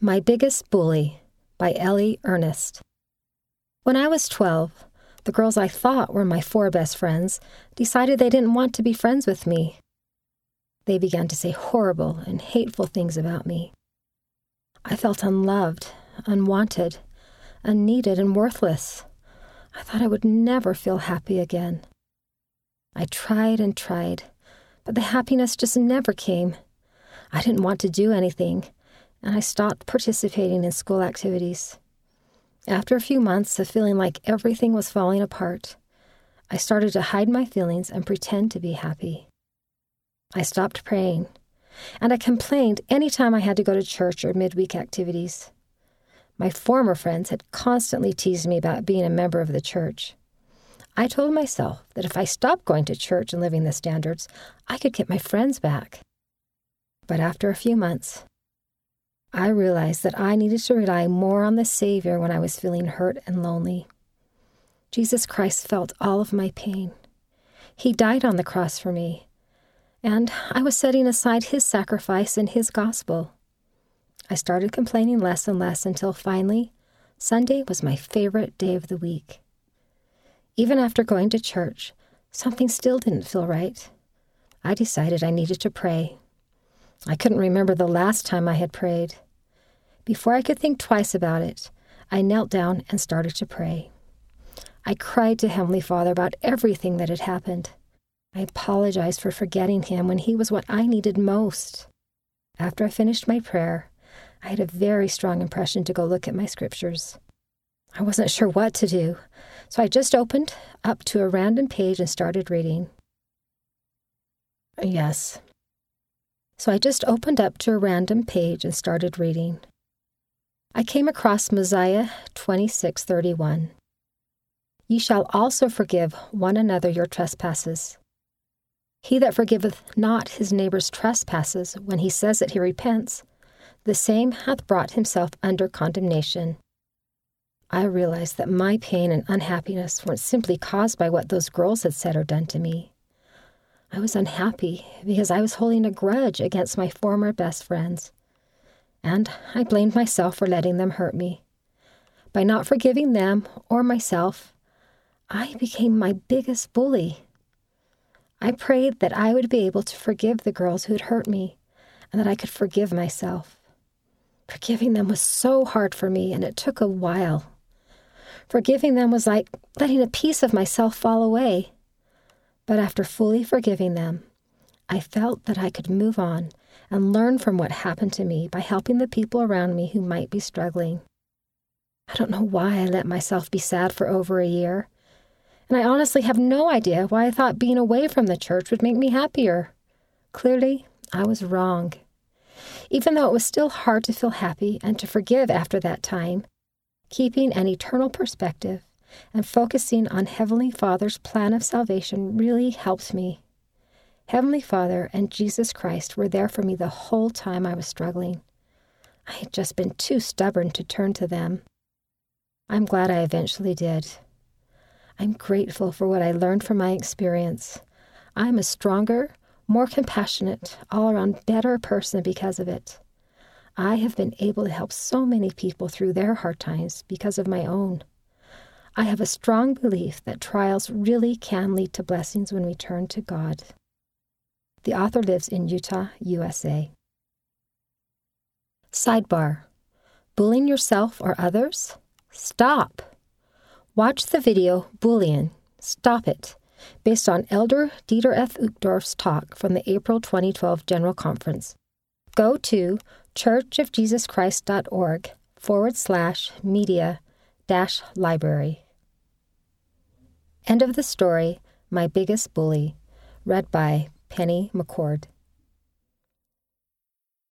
My Biggest Bully by Ellie Ernest. When I was 12, the girls I thought were my four best friends decided they didn't want to be friends with me. They began to say horrible and hateful things about me. I felt unloved, unwanted, unneeded, and worthless. I thought I would never feel happy again. I tried and tried, but the happiness just never came. I didn't want to do anything and I stopped participating in school activities. After a few months of feeling like everything was falling apart, I started to hide my feelings and pretend to be happy. I stopped praying, and I complained any time I had to go to church or midweek activities. My former friends had constantly teased me about being a member of the church. I told myself that if I stopped going to church and living the standards, I could get my friends back. But after a few months, I realized that I needed to rely more on the Savior when I was feeling hurt and lonely. Jesus Christ felt all of my pain. He died on the cross for me, and I was setting aside His sacrifice and His gospel. I started complaining less and less until finally, Sunday was my favorite day of the week. Even after going to church, something still didn't feel right. I decided I needed to pray. I couldn't remember the last time I had prayed. Before I could think twice about it, I knelt down and started to pray. I cried to Heavenly Father about everything that had happened. I apologized for forgetting Him when He was what I needed most. After I finished my prayer, I had a very strong impression to go look at my scriptures. I wasn't sure what to do, so I just opened up to a random page and started reading. Yes, so I just opened up to a random page and started reading. I came across Mosiah 26:31. Ye shall also forgive one another your trespasses. He that forgiveth not his neighbor's trespasses when he says that he repents, the same hath brought himself under condemnation. I realized that my pain and unhappiness weren't simply caused by what those girls had said or done to me. I was unhappy because I was holding a grudge against my former best friends. And I blamed myself for letting them hurt me. By not forgiving them or myself, I became my biggest bully. I prayed that I would be able to forgive the girls who had hurt me and that I could forgive myself. Forgiving them was so hard for me, and it took a while. Forgiving them was like letting a piece of myself fall away. But after fully forgiving them, I felt that I could move on and learn from what happened to me by helping the people around me who might be struggling. I don't know why I let myself be sad for over a year, and I honestly have no idea why I thought being away from the church would make me happier. Clearly, I was wrong. Even though it was still hard to feel happy and to forgive after that time, keeping an eternal perspective and focusing on Heavenly Father's plan of salvation really helped me. Heavenly Father and Jesus Christ were there for me the whole time I was struggling. I had just been too stubborn to turn to them. I'm glad I eventually did. I'm grateful for what I learned from my experience. I'm a stronger, more compassionate, all around better person because of it. I have been able to help so many people through their hard times because of my own. I have a strong belief that trials really can lead to blessings when we turn to God. The author lives in Utah, USA. Sidebar Bullying yourself or others? Stop! Watch the video Bullying, Stop It, based on Elder Dieter F. Uchtdorf's talk from the April 2012 General Conference. Go to churchofjesuschrist.org forward slash media dash library. End of the story My Biggest Bully, read by Penny McCord.